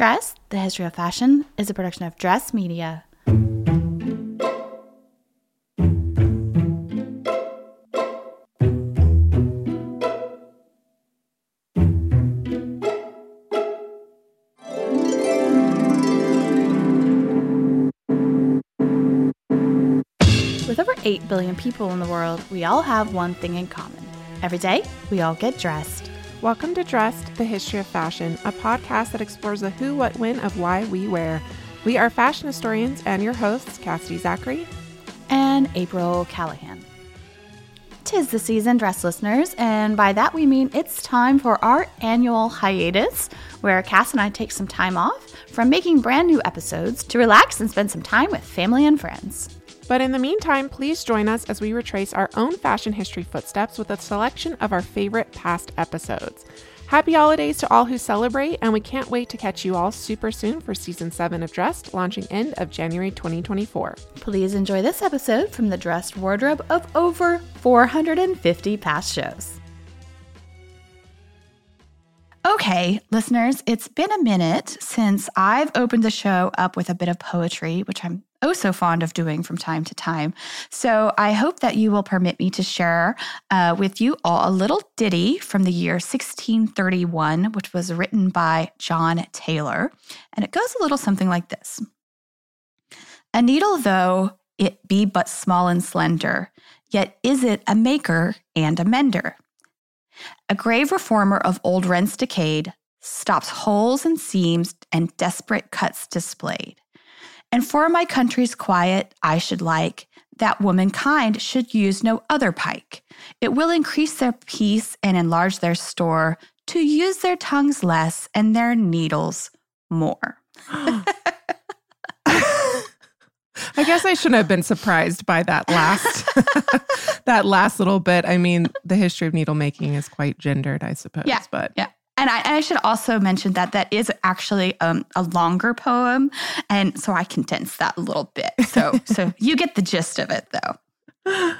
Dressed, The History of Fashion, is a production of Dressed Media. With over 8 billion people in the world, we all have one thing in common. Every day, we all get dressed. Welcome to Dressed, the History of Fashion, a podcast that explores the who, what, when of why we wear. We are fashion historians and your hosts, Cassidy Zachary and April Callahan. Tis the season, dress listeners, and by that we mean it's time for our annual hiatus, where Cass and I take some time off from making brand new episodes to relax and spend some time with family and friends. But in the meantime, please join us as we retrace our own fashion history footsteps with a selection of our favorite past episodes. Happy holidays to all who celebrate, and we can't wait to catch you all super soon for season 7 of Dressed, launching end of January 2024. Please enjoy this episode from the Dressed wardrobe of over 450 past shows. Okay, listeners, it's been a minute since I've opened the show up with a bit of poetry, which I'm oh so fond of doing from time to time. So I hope that you will permit me to share uh, with you all a little ditty from the year 1631, which was written by John Taylor. And it goes a little something like this A needle, though it be but small and slender, yet is it a maker and a mender. A grave reformer of old rents decayed, stops holes and seams and desperate cuts displayed. And for my country's quiet, I should like that womankind should use no other pike. It will increase their peace and enlarge their store to use their tongues less and their needles more. I guess I shouldn't have been surprised by that last that last little bit. I mean, the history of needle making is quite gendered, I suppose. Yeah, but yeah. And I, and I, should also mention that that is actually um, a longer poem, and so I condensed that a little bit. So so you get the gist of it, though.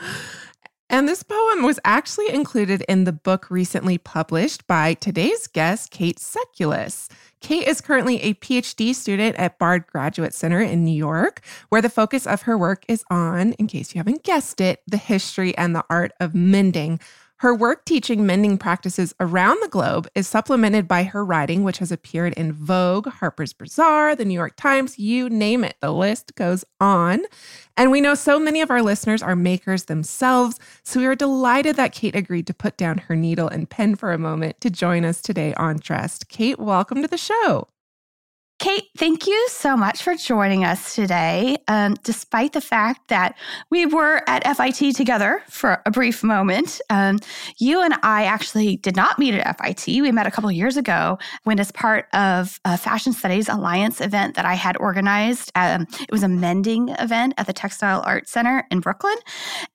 And this poem was actually included in the book recently published by today's guest, Kate Sekules. Kate is currently a PhD student at Bard Graduate Center in New York, where the focus of her work is on, in case you haven't guessed it, the history and the art of mending, her work teaching mending practices around the globe is supplemented by her writing, which has appeared in Vogue, Harper's Bazaar, the New York Times, you name it. The list goes on. And we know so many of our listeners are makers themselves, so we are delighted that Kate agreed to put down her needle and pen for a moment to join us today on Dressed. Kate, welcome to the show. Kate, thank you so much for joining us today. Um, despite the fact that we were at FIT together for a brief moment, um, you and I actually did not meet at FIT. We met a couple years ago when, as part of a Fashion Studies Alliance event that I had organized, um, it was a mending event at the Textile Arts Center in Brooklyn.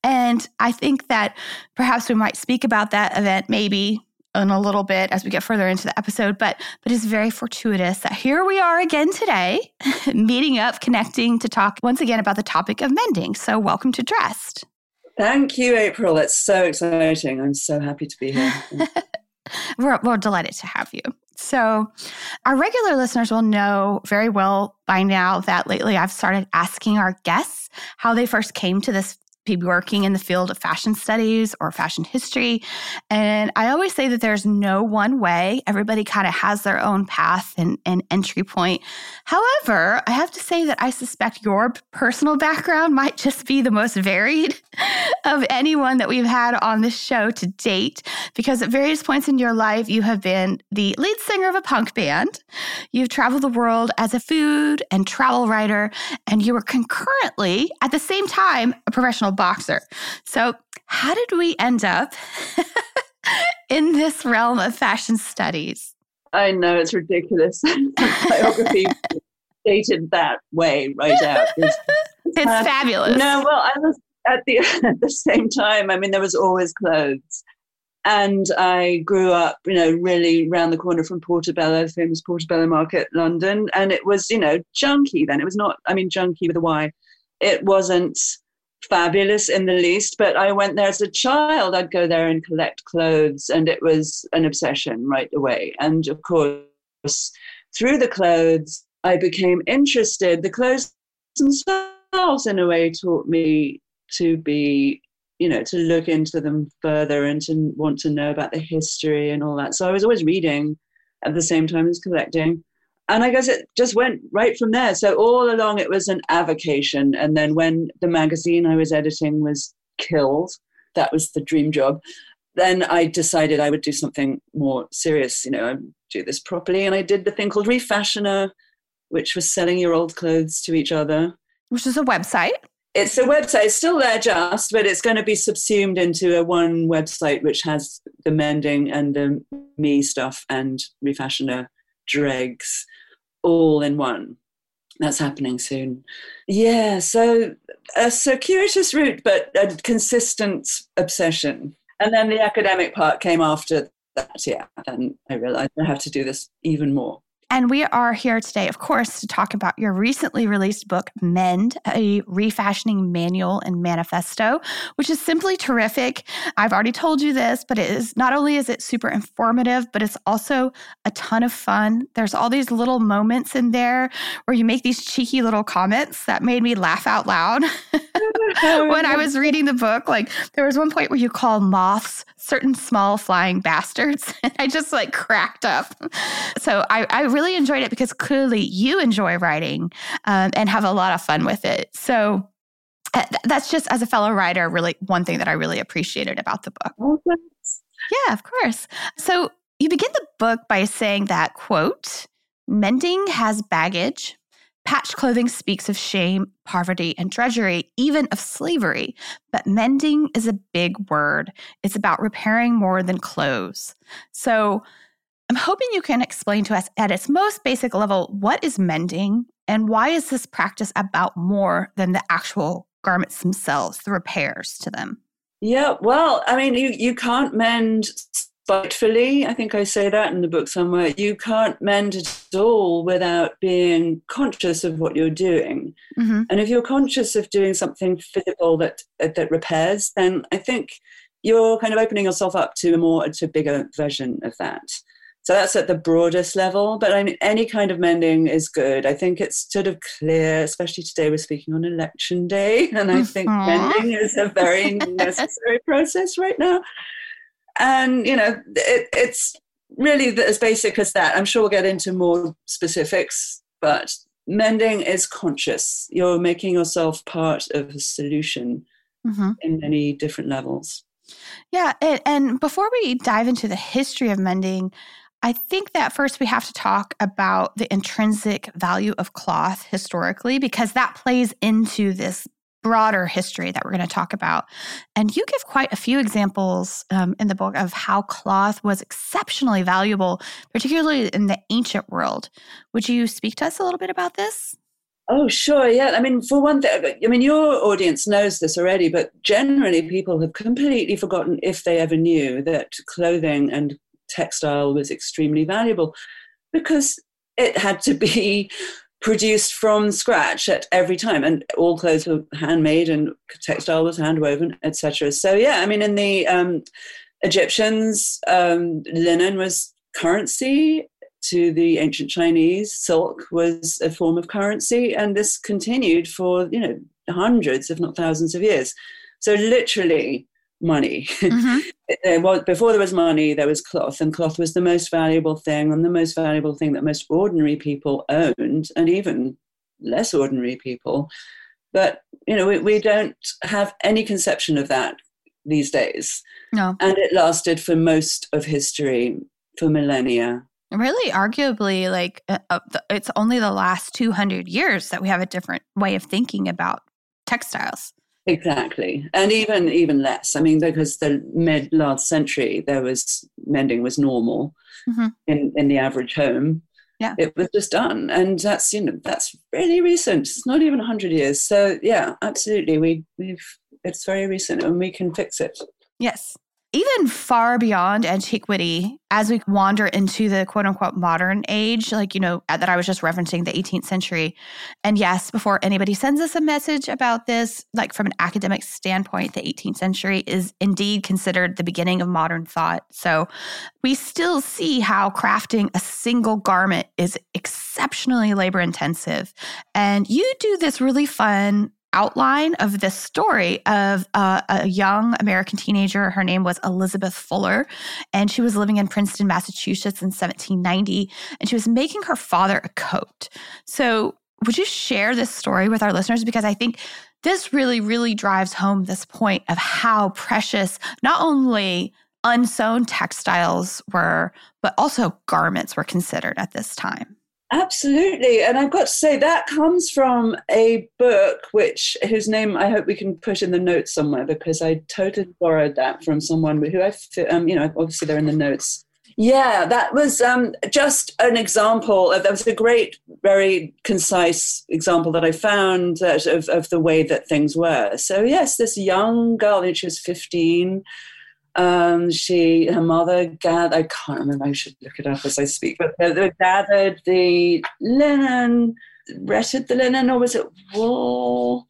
And I think that perhaps we might speak about that event maybe in a little bit as we get further into the episode, but but it's very fortuitous that here we are again today, meeting up, connecting to talk once again about the topic of mending. So welcome to Dressed. Thank you, April. It's so exciting. I'm so happy to be here. we're, we're delighted to have you. So, our regular listeners will know very well by now that lately I've started asking our guests how they first came to this be working in the field of fashion studies or fashion history. And I always say that there's no one way. Everybody kind of has their own path and, and entry point. However, I have to say that I suspect your personal background might just be the most varied of anyone that we've had on this show to date, because at various points in your life, you have been the lead singer of a punk band. You've traveled the world as a food and travel writer, and you were concurrently, at the same time, a professional boxer. So, how did we end up in this realm of fashion studies? I know it's ridiculous. Biography dated that way right out. It's, it's uh, fabulous. No, well, I was at the at the same time. I mean, there was always clothes. And I grew up, you know, really round the corner from Portobello, the famous Portobello Market, London. And it was, you know, junky then. It was not, I mean, junky with a Y. It wasn't fabulous in the least, but I went there as a child. I'd go there and collect clothes, and it was an obsession right away. And of course, through the clothes, I became interested. The clothes themselves, in a way, taught me to be, you know, to look into them further and to want to know about the history and all that. So I was always reading at the same time as collecting. And I guess it just went right from there. So all along, it was an avocation. And then when the magazine I was editing was killed, that was the dream job. Then I decided I would do something more serious, you know, do this properly. And I did the thing called Refashioner, which was selling your old clothes to each other. Which is a website. It's a website. It's still there just, but it's going to be subsumed into a one website which has the mending and the me stuff and Refashioner dregs all in one. That's happening soon. Yeah, so a circuitous route, but a consistent obsession. And then the academic part came after that. Yeah, and I realized I have to do this even more. And we are here today, of course, to talk about your recently released book, Mend, a refashioning manual and manifesto, which is simply terrific. I've already told you this, but it is not only is it super informative, but it's also a ton of fun. There's all these little moments in there where you make these cheeky little comments that made me laugh out loud. when I was reading the book, like there was one point where you call moths certain small flying bastards. And I just like cracked up. So I, I really enjoyed it because clearly you enjoy writing um, and have a lot of fun with it. So uh, that's just as a fellow writer, really one thing that I really appreciated about the book. Oh, yeah, of course. So you begin the book by saying that, quote, mending has baggage, Patch clothing speaks of shame, poverty, and drudgery, even of slavery. But mending is a big word. It's about repairing more than clothes. So I'm hoping you can explain to us at its most basic level what is mending and why is this practice about more than the actual garments themselves, the repairs to them? Yeah, well, I mean, you, you can't mend spitefully. I think I say that in the book somewhere. You can't mend at all without being conscious of what you're doing. Mm-hmm. And if you're conscious of doing something physical that that repairs, then I think you're kind of opening yourself up to a more to a bigger version of that. So that's at the broadest level. But I mean, any kind of mending is good. I think it's sort of clear, especially today we're speaking on election day, and I think mending is a very necessary process right now and you know it, it's really as basic as that i'm sure we'll get into more specifics but mending is conscious you're making yourself part of a solution mm-hmm. in many different levels yeah and, and before we dive into the history of mending I think that first we have to talk about the intrinsic value of cloth historically, because that plays into this broader history that we're going to talk about. And you give quite a few examples um, in the book of how cloth was exceptionally valuable, particularly in the ancient world. Would you speak to us a little bit about this? Oh, sure. Yeah. I mean, for one thing, I mean, your audience knows this already, but generally people have completely forgotten, if they ever knew, that clothing and textile was extremely valuable because it had to be produced from scratch at every time and all clothes were handmade and textile was handwoven etc so yeah i mean in the um, egyptians um, linen was currency. To the ancient chinese silk was a form of currency and this continued for you know hundreds if not thousands of years. So literally money. Mm-hmm. before there was money, there was cloth, and cloth was the most valuable thing, and the most valuable thing that most ordinary people owned, and even less ordinary people. But you know, we, we don't have any conception of that these days. No, and it lasted for most of history, for millennia. Really, arguably, like uh, uh it's only the last two hundred years that we have a different way of thinking about textiles. Exactly, and even even less. I mean, because the mid last century, there was mending was normal mm-hmm. in in the average home. Yeah, it was just done, and that's you know that's really recent. It's not even hundred years. So yeah, absolutely, we we've it's very recent, and we can fix it. Yes. Even far beyond antiquity, as we wander into the quote unquote modern age, like, you know, that I was just referencing the 18th century. And yes, before anybody sends us a message about this, like from an academic standpoint, the 18th century is indeed considered the beginning of modern thought. So we still see how crafting a single garment is exceptionally labor intensive. And you do this really fun outline of this story of uh, a young American teenager. Her name was Elizabeth Fuller, and she was living in Princeton, Massachusetts in 1790, and she was making her father a coat. So, would you share this story with our listeners? Because I think this really, really drives home this point of how precious not only unsewn textiles were, but also garments were considered at this time. Absolutely. And I've got to say that comes from a book which whose name I hope we can put in the notes somewhere because I totally borrowed that from someone who I um, you know obviously they're in the notes. Yeah, that was um, just an example. That was a great, very concise example that I found that, of, of the way that things were. So, yes, this young girl, I think she was 15, um, she, her mother gathered, I can't remember, I should look it up as I speak, but they gathered the linen, retted the linen, or was it wool?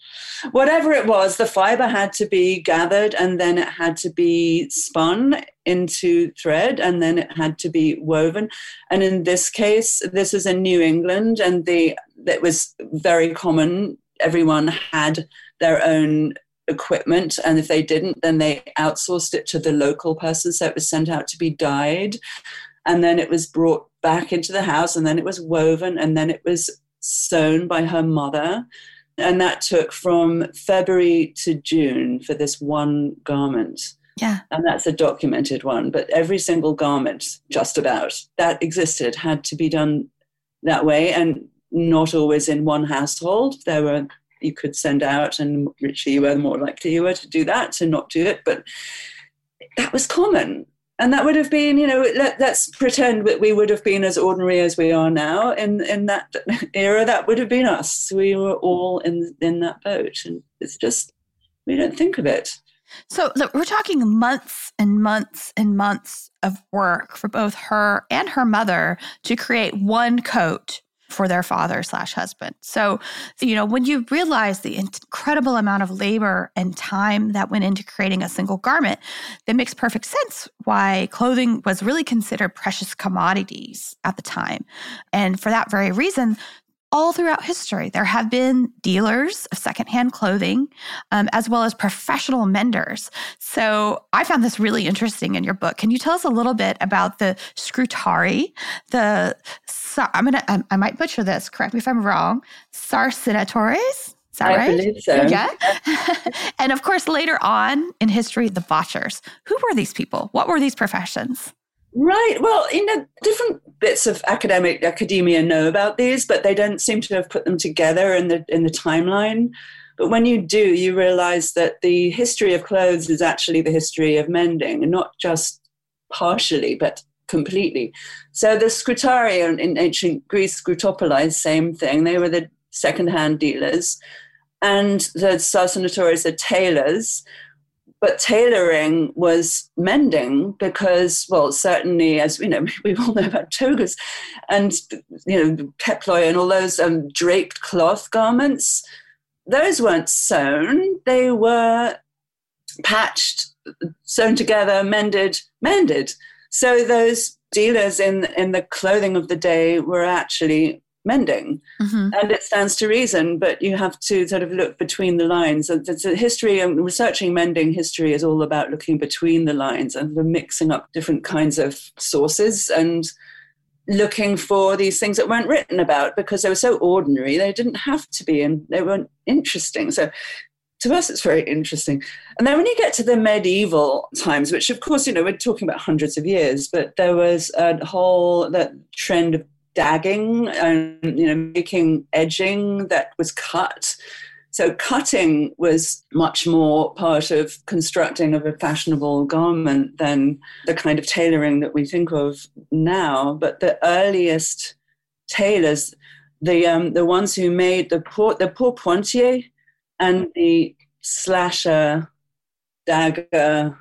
Whatever it was, the fiber had to be gathered and then it had to be spun into thread and then it had to be woven. And in this case, this is in New England and the, it was very common. Everyone had their own equipment and if they didn't then they outsourced it to the local person so it was sent out to be dyed. And then it was brought back into the house and then it was woven and then it was sewn by her mother. And that took from february to june for this one garment. Yeah. And that's a documented one but every single garment just about that existed had to be done that way and not always in one household. There were you could send out, and richer you were the more likely you were to do that, to not do it. But that was common. And that would have been, you know, let, us pretend that we would have been as ordinary as we are now. In in that era, that would have been us. We were all in in that boat, and it's just we don't think of it. So look, we're talking months and months and months of work for both her and her mother to create one coat for their father slash husband. So, you know, when you realize the incredible amount of labor and time that went into creating a single garment, that makes perfect sense why clothing was really considered precious commodities at the time. And for that very reason, all throughout history. There have been dealers of secondhand clothing, um, as well as professional menders. So I found this really interesting in your book. Can you tell us a little bit about the scrutari, the I'm gonna I, I might butcher this. Correct me if I'm wrong. Sarcinatores. Is that I right? believe so. Yeah. and of course, later on in history, the botchers. Who were these people? What were these professions? Right. Well, you know, different bits of academic academia know about these, but they don't seem to have put them together in the in the timeline. But when you do, you realize that the history of clothes is actually the history of mending, and not just partially, but completely. So the scrutari in ancient Greece, scrutopoli, same thing. They were the second-hand dealers, and the sarcinatores, the tailors but tailoring was mending because, well, certainly, as we know, we all know about togas and, you know, peploi and all those um, draped cloth garments. Those weren't sewn, they were patched, sewn together, mended, mended. So those dealers in, in the clothing of the day were actually mending. Mm-hmm. And it stands to reason, but you have to sort of look between the lines. And the history and researching mending history is all about looking between the lines and mixing up different kinds of sources and looking for these things that weren't written about because they were so ordinary. They didn't have to be and they weren't interesting. So to us, it's very interesting. And then when you get to the medieval times, which of course, you know, we're talking about hundreds of years, but there was a whole that trend of dagging and you know making edging that was cut so cutting was much more part of constructing of a fashionable garment than the kind of tailoring that we think of now but the earliest tailors the um, the ones who made the port the pourpointier and the slasher dagger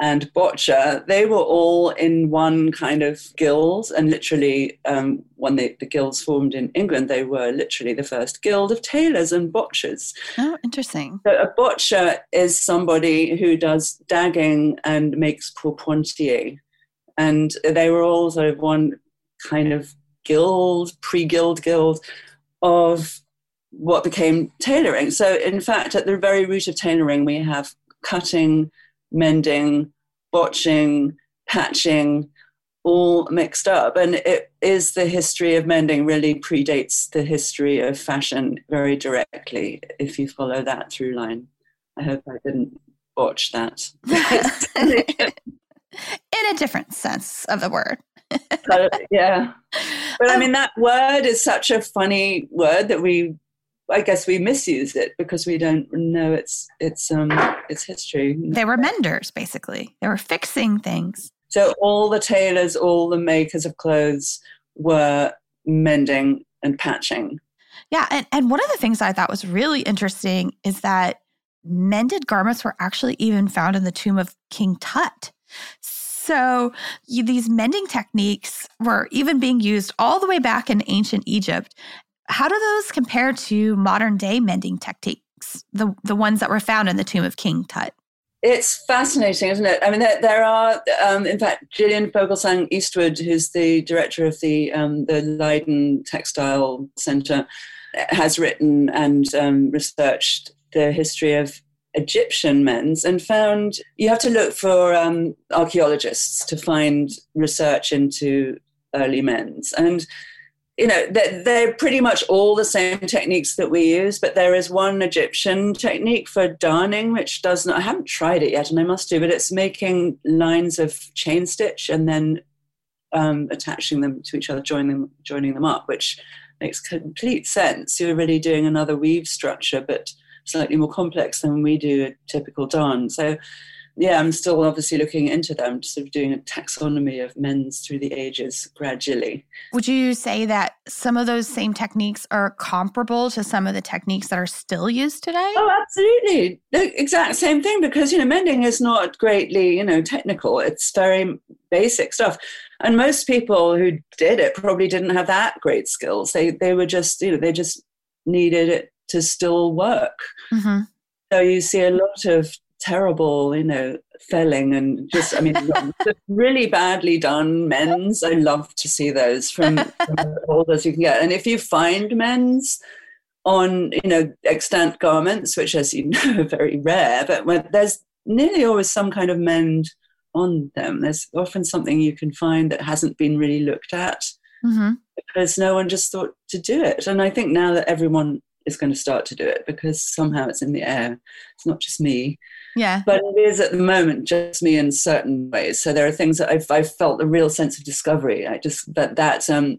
and botcher, they were all in one kind of guild. And literally, um, when they, the guilds formed in England, they were literally the first guild of tailors and botchers. Oh, interesting. So a botcher is somebody who does dagging and makes pourpointier. And they were all sort of one kind of guild, pre guild guild of what became tailoring. So, in fact, at the very root of tailoring, we have cutting mending, botching, patching, all mixed up. And it is the history of mending really predates the history of fashion very directly, if you follow that through line. I hope I didn't botch that. In a different sense of the word. yeah. But I um, mean, that word is such a funny word that we I guess we misuse it because we don't know its its um its history. They were menders, basically. They were fixing things. So all the tailors, all the makers of clothes were mending and patching. Yeah, and, and one of the things I thought was really interesting is that mended garments were actually even found in the tomb of King Tut. So you, these mending techniques were even being used all the way back in ancient Egypt. How do those compare to modern day mending techniques, the, the ones that were found in the tomb of King Tut? It's fascinating, isn't it? I mean, there, there are, um, in fact, Gillian Vogelsang Eastwood, who's the director of the um, the Leiden Textile Centre, has written and um, researched the history of Egyptian men's and found you have to look for um, archaeologists to find research into early men's. And you know, they're, they're, pretty much all the same techniques that we use, but there is one Egyptian technique for darning, which does not, I haven't tried it yet and I must do, but it's making lines of chain stitch and then um, attaching them to each other, joining them, joining them up, which makes complete sense. You're really doing another weave structure, but slightly more complex than we do a typical darn. So yeah, I'm still obviously looking into them, sort of doing a taxonomy of men's through the ages gradually. Would you say that some of those same techniques are comparable to some of the techniques that are still used today? Oh, absolutely. The exact same thing because, you know, mending is not greatly, you know, technical. It's very basic stuff. And most people who did it probably didn't have that great skills. They they were just, you know, they just needed it to still work. Mm-hmm. So you see a lot of terrible, you know, felling and just, I mean, really badly done men's. I love to see those from, from old as you can get. And if you find men's on, you know, extant garments, which as you know are very rare, but when, there's nearly always some kind of mend on them. There's often something you can find that hasn't been really looked at mm-hmm. because no one just thought to do it. And I think now that everyone is going to start to do it because somehow it's in the air. It's not just me. Yeah. But it is at the moment just me in certain ways. So there are things that I've, I've felt a real sense of discovery. I just that that um,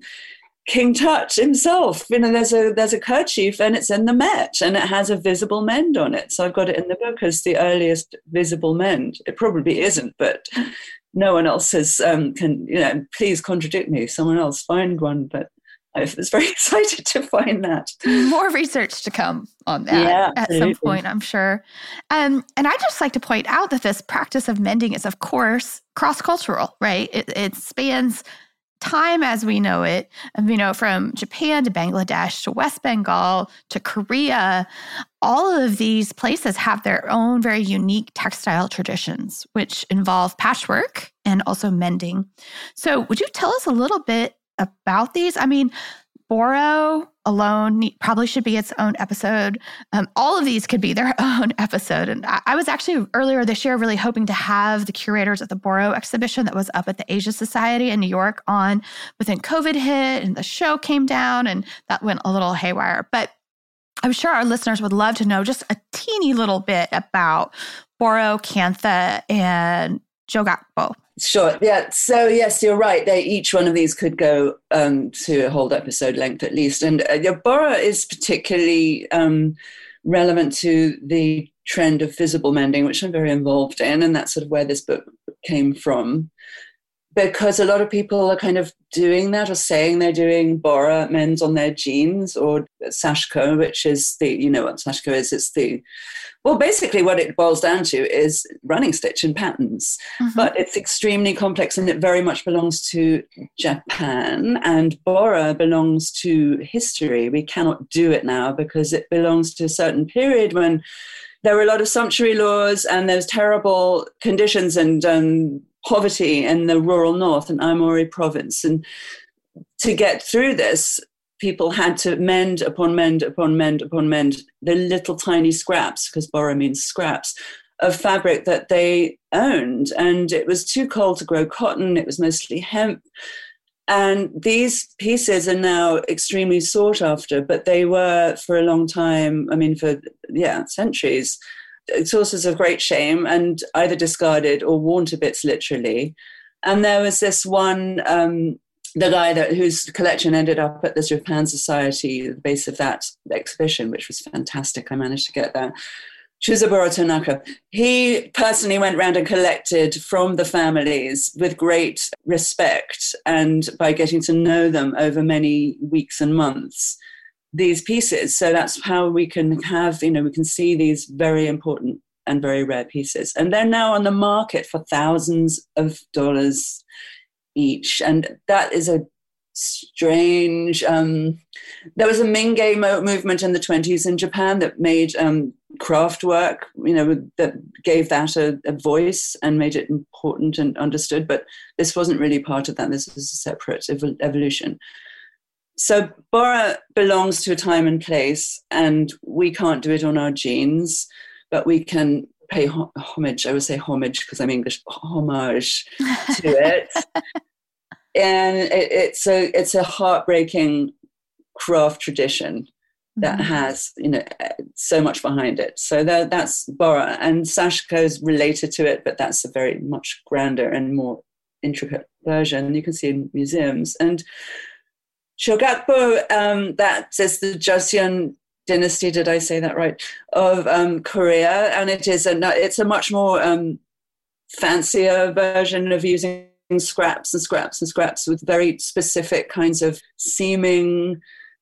King Tut himself, you know, there's a there's a kerchief and it's in the Met and it has a visible mend on it. So I've got it in the book as the earliest visible mend. It probably isn't, but no one else has um, can you know. Please contradict me. Someone else find one, but I was very excited to find that. More research to come on that yeah, at some point, I'm sure. Um, and I just like to point out that this practice of mending is, of course, cross cultural, right? It, it, spans time as we know it, you know, from Japan to Bangladesh to West Bengal to Korea. All of these places have their own very unique textile traditions, which involve patchwork and also mending. So, would you tell us a little bit about these. I mean, Boro alone probably should be its own episode. Um, all of these could be their own episode. And I, I, was actually earlier this year really hoping to have the curators of the Boro exhibition that was up at the Asia Society in New York on, but then COVID hit and the show came down and that went a little haywire. But I'm sure our listeners would love to know just a teeny little bit about Boro, Kantha, and Sure. Yeah. So yes, you're right. They each one of these could go um, to a whole episode length at least. And uh, Yabora is particularly um, relevant to the trend of visible mending, which I'm very involved in, and that's sort of where this book came from. Because a lot of people are kind of doing that or saying they're doing Boro men's on their jeans or Sashiko, which is the, you know what Sashiko is? It's the, well, basically what it boils down to is running stitch and patterns. Mm-hmm. But it's extremely complex and it very much belongs to Japan and Boro belongs to history. We cannot do it now because it belongs to a certain period when there were a lot of sumptuary laws and there was terrible conditions and um, poverty in the rural north in Aomori province. And to get through this, people had to mend upon mend upon mend upon mend the little tiny scraps, because boro means scraps, of fabric that they owned. And it was too cold to grow cotton, it was mostly hemp. And these pieces are now extremely sought after, but they were for a long time, I mean, for, yeah, centuries, sources of great shame and either discarded or worn to bits literally. And there was this one, um, the guy that whose collection ended up at the Japan Society, the base of that exhibition, which was fantastic. I managed to get that. Chuzaburo Tanaka. He personally went around and collected from the families with great respect and by getting to know them over many weeks and months these pieces. So that's how we can have, you know, we can see these very important and very rare pieces. And they're now on the market for thousands of dollars each. And that is a strange. Um, there was a Mingei mo- movement in the 20s in Japan that made um, craft work, you know, that gave that a, a, voice and made it important and understood. But this wasn't really part of that. This was a separate ev- evolution so Boro belongs to a time and place, and we can't do it on our jeans, but we can pay homage. I would say homage because I'm English. Homage to it, and it, it's a it's a heartbreaking craft tradition that mm-hmm. has you know so much behind it. So that, that's Boro, and Sashiko is related to it, but that's a very much grander and more intricate version. You can see in museums and Jogakbo, um, that is the Joseon dynasty. Did I say that right? Of um, Korea, and it is a it's a much more um, fancier version of using scraps and scraps and scraps with very specific kinds of seaming.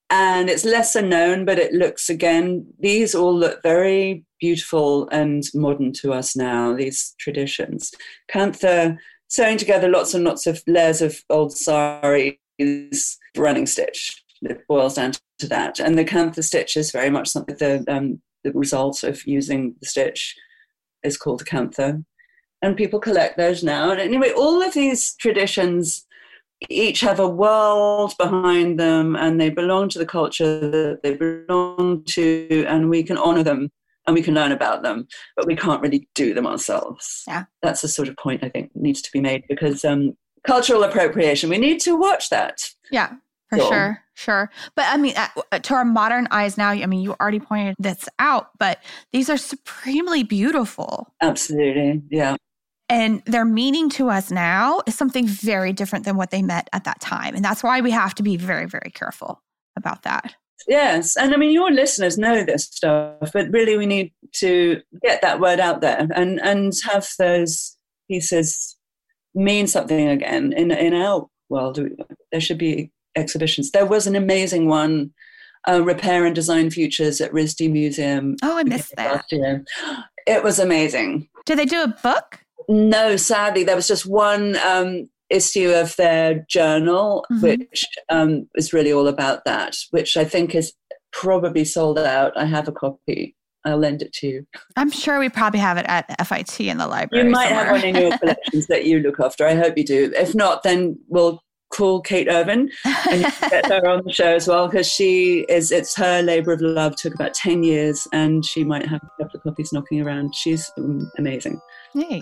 And it's lesser known, but it looks again. These all look very beautiful and modern to us now. These traditions, Kantha sewing together lots and lots of layers of old sari is running stitch. It boils down to that. And the kantha stitch is very much something the, um, the result of using the stitch is called a kantha. And people collect those now. And anyway, all of these traditions each have a world behind them and they belong to the culture that they belong to, and we can honor them and we can learn about them, but we can't really do them ourselves. Yeah. That's the sort of point I think needs to be made because um, cultural appropriation. We need to watch that. Yeah, for sure. Sure. But I mean, uh, to our modern eyes now, I mean, you already pointed this out, but these are supremely beautiful. Absolutely. Yeah. And their meaning to us now is something very different than what they meant at that time. And that's why we have to be very, very careful about that. Yes. And I mean, your listeners know this stuff, but really we need to get that word out there and, and have those pieces mean something again in in our world. There should be exhibitions. There was an amazing one, uh, Repair and Design Futures at RISD Museum. Oh, I missed that. Year. It was amazing. Did they do a book? No, sadly, there was just one um, issue of their journal, mm-hmm. which um, is really all about that, which I think is probably sold out. I have a copy. I'll lend it to you. I'm sure we probably have it at FIT in the library. You might somewhere. have one in your collections that you look after. I hope you do. If not, then we'll call Kate Irvin and get her on the show as well because she is. It's her labour of love. Took about ten years, and she might have a couple of copies knocking around. She's um, amazing. Hey.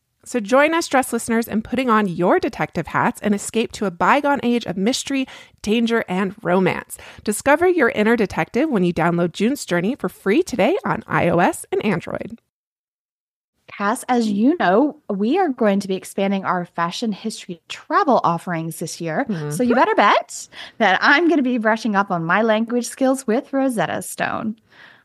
So join us, dress listeners, in putting on your detective hats and escape to a bygone age of mystery, danger, and romance. Discover your inner detective when you download June's Journey for free today on iOS and Android. Cass, as you know, we are going to be expanding our fashion history travel offerings this year. Mm-hmm. So you better bet that I'm going to be brushing up on my language skills with Rosetta Stone.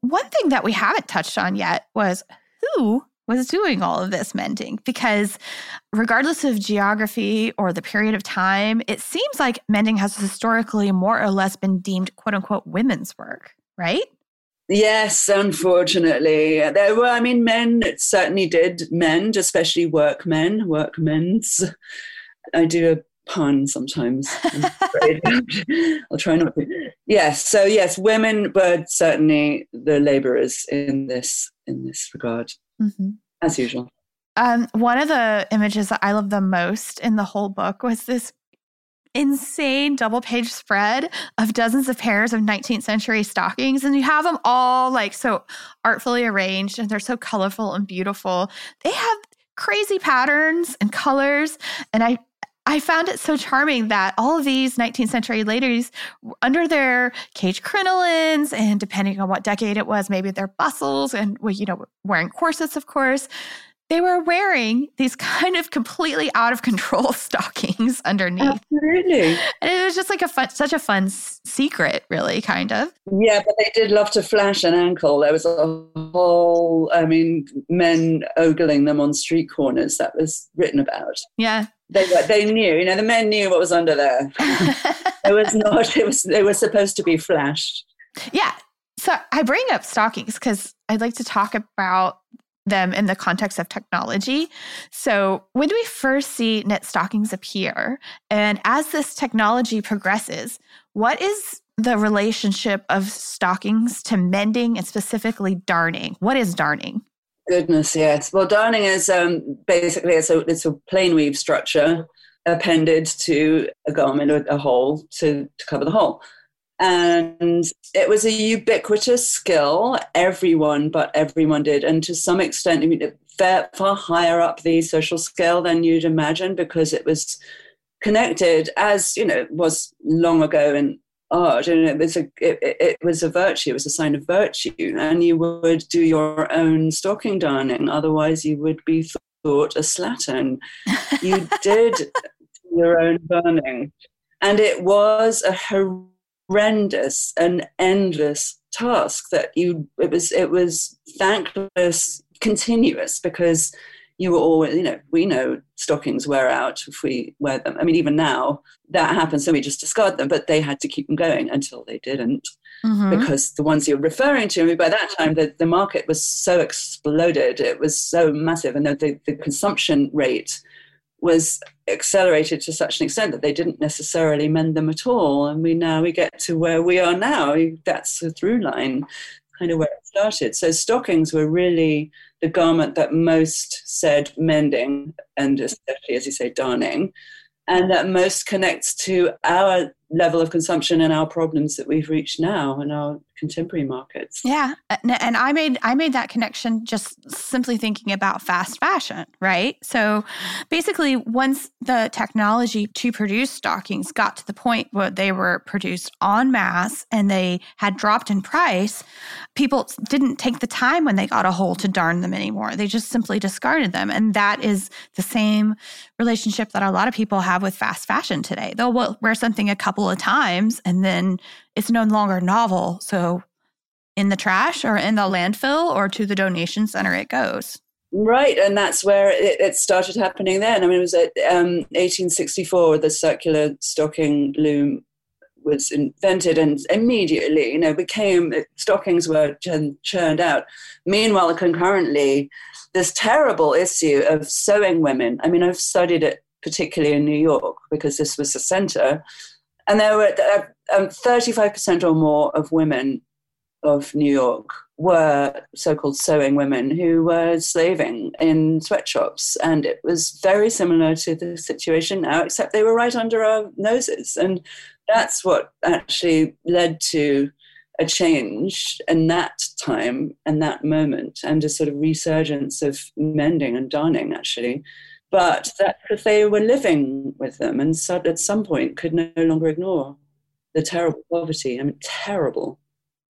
One thing that we haven't touched on yet was who was doing all of this mending because regardless of geography or the period of time, it seems like mending has historically more or less been deemed quote unquote women's work, right? Yes, unfortunately. There were, I mean, men certainly did mend, especially workmen, workmen's. I do a pun sometimes. I'll try not to. Yes, so yes, women were certainly the laborers in this in this regard mm-hmm. as usual. Um, one of the images that I love the most in the whole book was this insane double page spread of dozens of pairs of 19th century stockings and you have them all like so artfully arranged and they're so colorful and beautiful they have crazy patterns and colors and i I found it so charming that all of these 19th century ladies, under their cage crinolines, and depending on what decade it was, maybe their bustles and, well, you know, wearing corsets, of course, they were wearing these kind of completely out of control stockings underneath. Absolutely. And it was just like a fun, such a fun secret, really, kind of. Yeah, but they did love to flash an ankle. There was a whole, I mean, men ogling them on street corners that was written about. Yeah. They were, they knew, you know, the men knew what was under there. it was not, it was, they were supposed to be flashed. Yeah. So I bring up stockings because I'd like to talk about them in the context of technology. So, when do we first see knit stockings appear? And as this technology progresses, what is the relationship of stockings to mending and specifically darning? What is darning? Goodness, yes. Well, darning is um, basically it's a, it's a plain weave structure appended to a garment or a hole to, to cover the hole. And it was a ubiquitous skill. Everyone, but everyone did. And to some extent, I mean, far, far higher up the social scale than you'd imagine because it was connected as, you know, was long ago in art. And it was a, it, it was a virtue, it was a sign of virtue. And you would do your own stocking darning. Otherwise, you would be thought a slattern. You did your own darning. And it was a horrendous horrendous and endless task that you it was it was thankless continuous because you were always, you know, we know stockings wear out if we wear them. I mean, even now that happens, so we just discard them, but they had to keep them going until they didn't. Mm-hmm. Because the ones you're referring to, I mean, by that time, the, the market was so exploded, it was so massive, and the, the, the consumption rate was accelerated to such an extent that they didn't necessarily mend them at all. And we now we get to where we are now. That's the through line, kind of where it started. So stockings were really the garment that most said mending, and especially as you say, darning, and that most connects to our level of consumption and our problems that we've reached now in our contemporary markets. Yeah, and I made I made that connection just simply thinking about fast fashion, right? So basically once the technology to produce stockings got to the point where they were produced en masse and they had dropped in price, people didn't take the time when they got a hole to darn them anymore. They just simply discarded them and that is the same relationship that a lot of people have with fast fashion today. They'll wear something a couple couple of times and then it's no longer novel. So in the trash or in the landfill or to the donation center it goes. Right, and that's where it, it started happening then. I mean, it was at um, 1864 the circular stocking loom was invented, and immediately, you know, became stockings were churned out. Meanwhile, concurrently, this terrible issue of sewing women. I mean, I've studied it particularly in New York because this was the center and there were uh, um, 35% or more of women of New York were so-called sewing women who were slaving in sweatshops. And it was very similar to the situation now except they were right under our noses. And that's what actually led to a change in that time and that moment and a sort of resurgence of mending and darning actually but that because they were living with them and so at some point could no longer ignore the terrible poverty. I mean, terrible.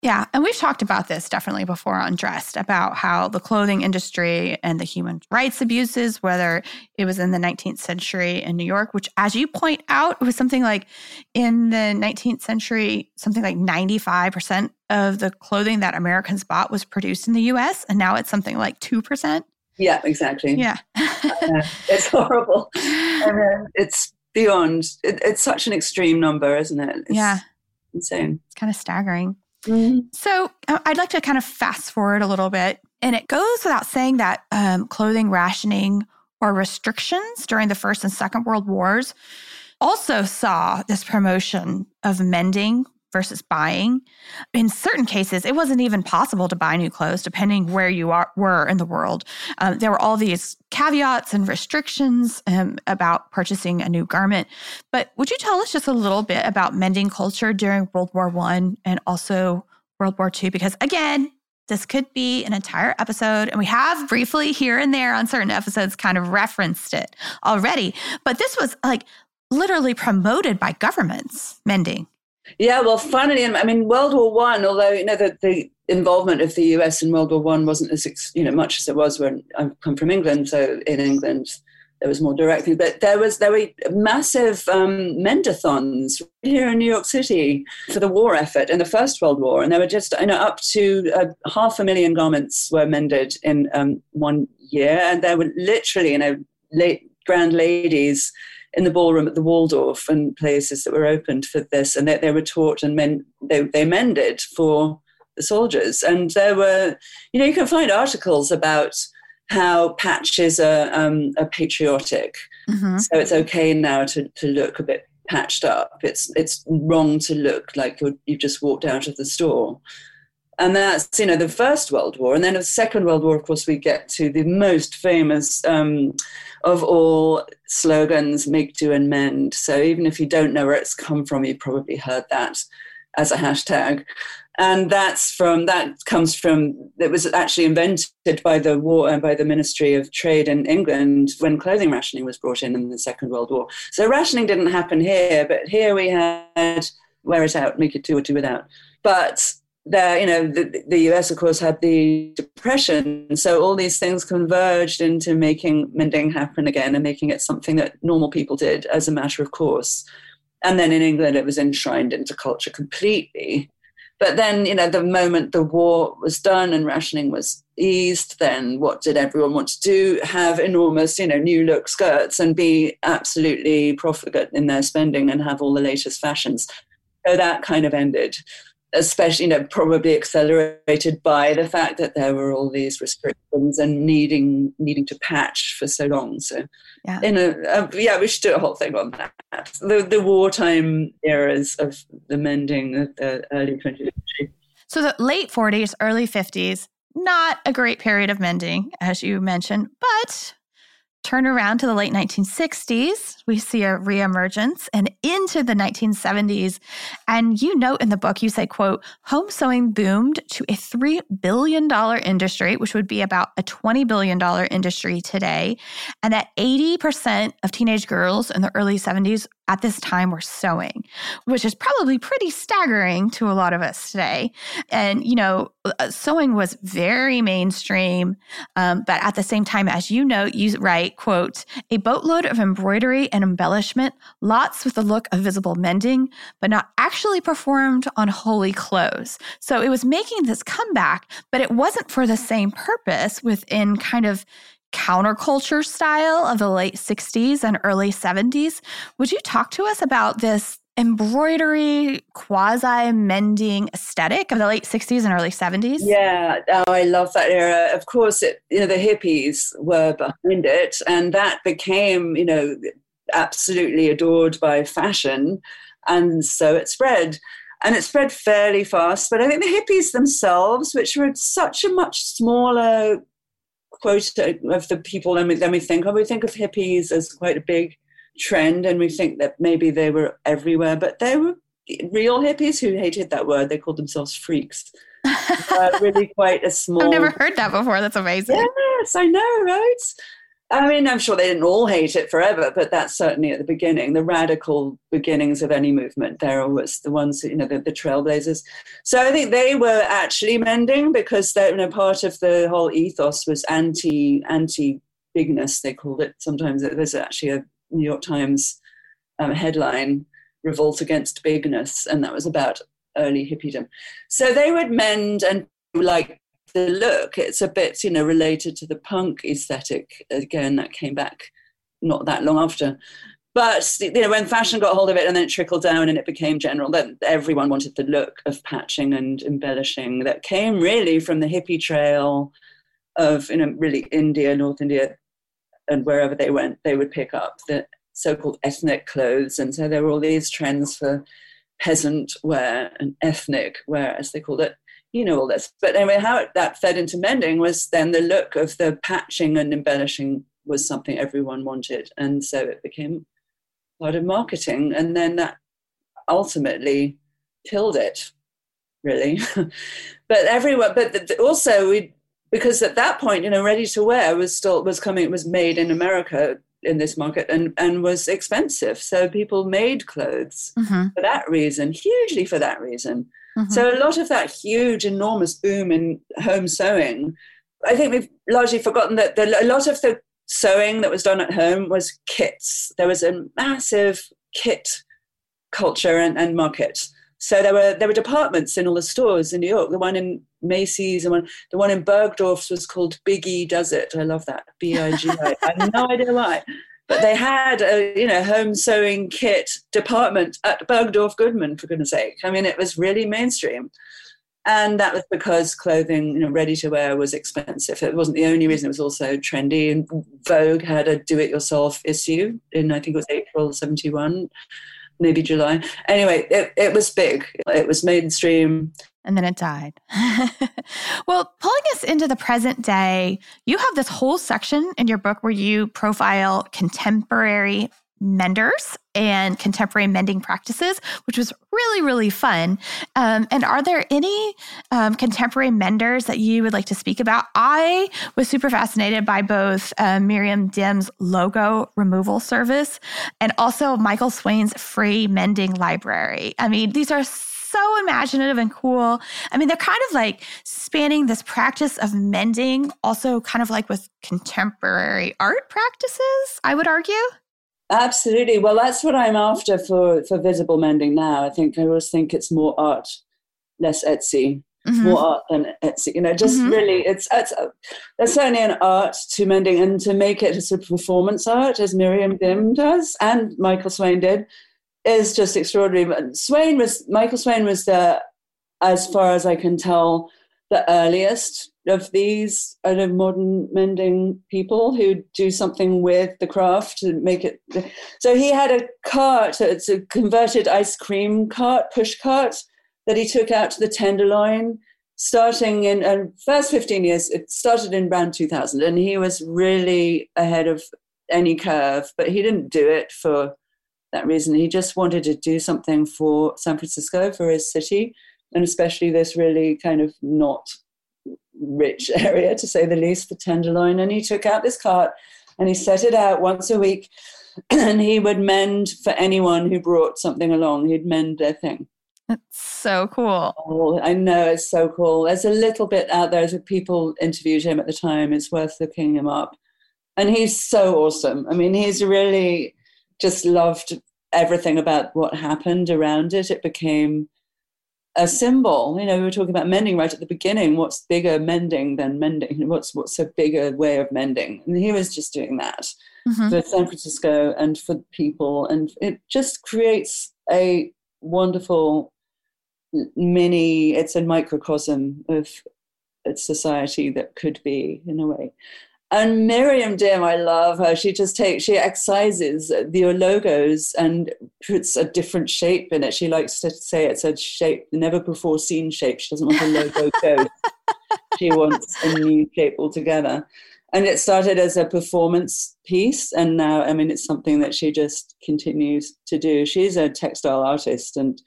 Yeah, and we've talked about this definitely before on Dressed about how the clothing industry and the human rights abuses, whether it was in the 19th century in New York, which, as you point out, was something like in the 19th century, something like 95% of the clothing that Americans bought was produced in the US, and now it's something like 2%. Yeah, exactly. Yeah. Uh, it's horrible. And it's beyond, it, it's such an extreme number, isn't it? It's yeah. Insane. It's kind of staggering. Mm-hmm. So uh, I'd like to kind of fast forward a little bit. And it goes without saying that um, clothing rationing or restrictions during the First and Second World Wars also saw this promotion of mending versus buying. In certain cases, it wasn't even possible to buy new clothes, depending where you are, were in the world. Um, there were all these caveats and restrictions um, about purchasing a new garment. But would you tell us just a little bit about mending culture during World War One and also World War Two? Because again, this could be an entire episode, and we have briefly here and there on certain episodes kind of referenced it already. But this was like literally promoted by governments, mending. Yeah, well, funnily, I mean, World War One. Although you know the, the involvement of the U.S. in World War One wasn't as you know much as it was when I come from England. So in England, there was more directly, but there was there were massive um, mendathons here in New York City for the war effort in the First World War, and there were just you know up to uh, half a million garments were mended in um, one year, and there were literally you know late grand ladies in the ballroom at the Waldorf and places that were opened for this, and they, they were taught and men, they, they mended for the soldiers. And there were, you know, you can find articles about how patches are, um, are patriotic. Mm-hmm. So it's okay now to, to look a bit patched up. It's it's wrong to look like you have just walked out of the store. And that's, you know, the First World War. And then the Second World War, of course, we get to the most famous um, of all slogans, make, do, and mend. So even if you don't know where it's come from, you probably heard that as a hashtag. And that's from, that comes from, it was actually invented by the war, and uh, by the Ministry of Trade in England when clothing rationing was brought in in the Second World War. So rationing didn't happen here, but here we had wear it out, make it do or do without. But there, you know, the, the US, of course, had the depression. So all these things converged into making mending happen again and making it something that normal people did as a matter of course. And then in England, it was enshrined into culture completely. But then, you know, the moment the war was done and rationing was eased, then what did everyone want to do? Have enormous, you know, new look skirts and be absolutely profligate in their spending and have all the latest fashions. So that kind of ended especially, you know, probably accelerated by the fact that there were all these restrictions and needing needing to patch for so long. So, yeah, in a, uh, yeah, we should do a whole thing on that. The the wartime eras of the mending of the early 20th century. So the late 40s, early 50s, not a great period of mending, as you mentioned, but Turn around to the late 1960s, we see a reemergence and into the 1970s. And you note in the book, you say, quote, home sewing boomed to a $3 billion industry, which would be about a $20 billion industry today. And that 80% of teenage girls in the early 70s at this time were sewing, which is probably pretty staggering to a lot of us today. And, you know, uh, sewing was very mainstream. Um, but at the same time, as you know, you write, quote, a boatload of embroidery and embellishment, lots with the look of visible mending, but not actually performed on holy clothes. So it was making this comeback, but it wasn't for the same purpose within kind of counterculture style of the late 60s and early 70s. Would you talk to us about this embroidery, quasi mending aesthetic of the late 60s and early 70s? Yeah, oh, I love that era. Of course, it, you know, the hippies were behind it, and that became, you know, absolutely adored by fashion. And so it spread. And it spread fairly fast. But I think the hippies themselves, which were such a much smaller quota of the people then we, then we think of. We think of hippies as quite a big trend, and we think that maybe they were everywhere, but they were real hippies who hated that word. They called themselves freaks. uh, really quite a small. I've never heard that before. That's amazing. Yes, I know, right? I mean, I'm sure they didn't all hate it forever, but that's certainly at the beginning, the radical beginnings of any movement. They're always the ones, you know, the, the trailblazers. So I think they were actually mending because they, you know, part of the whole ethos was anti anti bigness. They called it. Sometimes there's actually a New York Times um, headline, "Revolt Against Bigness," and that was about early hippiedom. So they would mend and like the look. It's a bit, you know, related to the punk aesthetic. Again, that came back not that long after. But you know, when fashion got hold of it and then it trickled down and it became general, then everyone wanted the look of patching and embellishing that came really from the hippie trail of, you know, really India, North India, and wherever they went, they would pick up the so-called ethnic clothes. And so there were all these trends for peasant wear and ethnic wear, as they called it, you know all this. But anyway, how it, that fed into mending was then the look of the patching and embellishing was something everyone wanted, and so it became part of marketing, and then that ultimately killed it, really. but everyone, but also we because at that point, you know, ready to wear was still was coming. It was made in America in this market and, and was expensive. So people made clothes mm-hmm. for that reason, hugely for that reason. Mm-hmm. So a lot of that huge, enormous boom in home sewing, I think we've largely forgotten that the, a lot of the sewing that was done at home was kits. There was a massive kit culture and, and market. So there were there were departments in all the stores in New York. The one in Macy's and one the one in Bergdorf's was called Bigi Does It. I love that. B I G I. I have no idea why. But they had a you know home sewing kit department at Bergdorf Goodman for goodness sake. I mean, it was really mainstream, and that was because clothing, you know, ready to wear was expensive. It wasn't the only reason; it was also trendy. And Vogue had a do-it-yourself issue in I think it was April '71 maybe July. Anyway, it, it was big. It was mainstream and then it died. well, pulling us into the present day, you have this whole section in your book where you profile contemporary menders and contemporary mending practices, which was really, really fun. Um, and are there any um, contemporary menders that you would like to speak about? I was super fascinated by both uh, Miriam Dym's logo removal service and also Michael Swaine's free mending library. I mean, these are so imaginative and cool. I mean, they're kind of like spanning this practice of mending, also kind of like with contemporary art practices, I would argue. Absolutely. Well, that's what I'm after for, for visible mending now. I think I always think it's more art less Etsy, mm-hmm. more art than Etsy. You know, just mm-hmm. really, it's, it's uh, there's certainly an art to mending, and to make it as a performance art, as Miriam Dym does, and Michael Swaine did, is just extraordinary. Swaine was Michael Swaine was the, as far as I can tell, the earliest of these kind of modern mending people who do something with the craft to make it. So he had a cart, it's a converted ice cream cart, push cart, that he took out to the Tenderloin, starting in uh, first 15 years. It started in around 2000, and he was really ahead of any curve, but he didn't do it for that reason. He just wanted to do something for San Francisco, for his city, and especially this really kind of not rich area, to say the least, the Tenderloin. And he took out this cart and he set it out once a week, and he would mend for anyone who brought something along. He'd mend their thing. It's so cool. Oh, I know it's so cool. There's a little bit out there. As people interviewed him at the time. It's worth looking him up. And he's so awesome. I mean, he's really just loved everything about what happened around it. It became a symbol. You know, we were talking about mending right at the beginning. What's bigger mending than mending? What's what's a bigger way of mending? And he was just doing that mm-hmm. for San Francisco and for people, and it just creates a wonderful mini. It's a microcosm of society that could be in a way. And Miriam Dym, I love her. She just takes, she excises the logos and puts a different shape in it. She likes to say it's a shape, never before seen shape. She doesn't want a logo code. she wants a new shape altogether. And it started as a performance piece. And now, I mean, it's something that she just continues to do. She's a textile artist and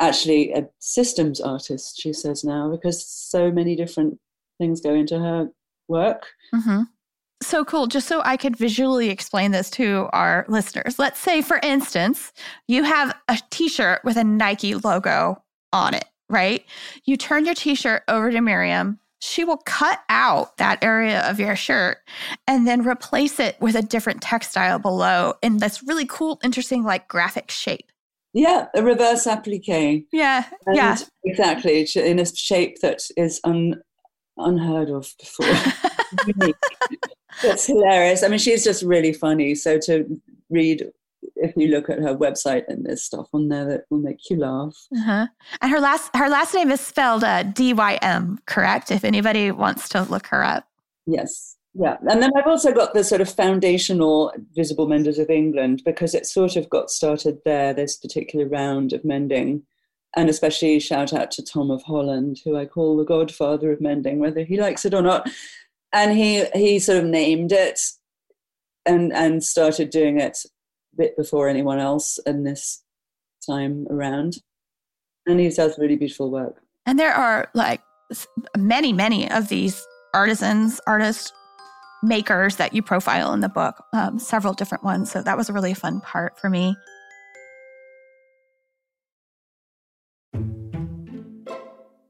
actually a systems artist, she says now, because so many different things go into her work. Mm-hmm. So cool. Just so I could visually explain this to our listeners. Let's say, for instance, you have a t shirt with a Nike logo on it, right? You turn your t shirt over to Miriam. She will cut out that area of your shirt and then replace it with a different textile below in this really cool, interesting, like graphic shape. Yeah, a reverse applique. Yeah, and yeah. Exactly, in a shape that is un, unheard of before. That's hilarious. I mean, she's just really funny. So to read, if you look at her website and there's stuff on there that will make you laugh. Uh-huh. And her last her last name is spelled uh, D Y M, correct? If anybody wants to look her up. Yes. Yeah. And then I've also got the sort of foundational Visible Menders of England because it sort of got started there, this particular round of mending and especially shout out to Tom of Holland, who I call the godfather of mending, whether he likes it or not. And he he sort of named it and and started doing it a bit before anyone else in this time around. And he does really beautiful work. And there are like many, many of these artisans, artists, makers that you profile in the book, um, several different ones. So that was a really fun part for me.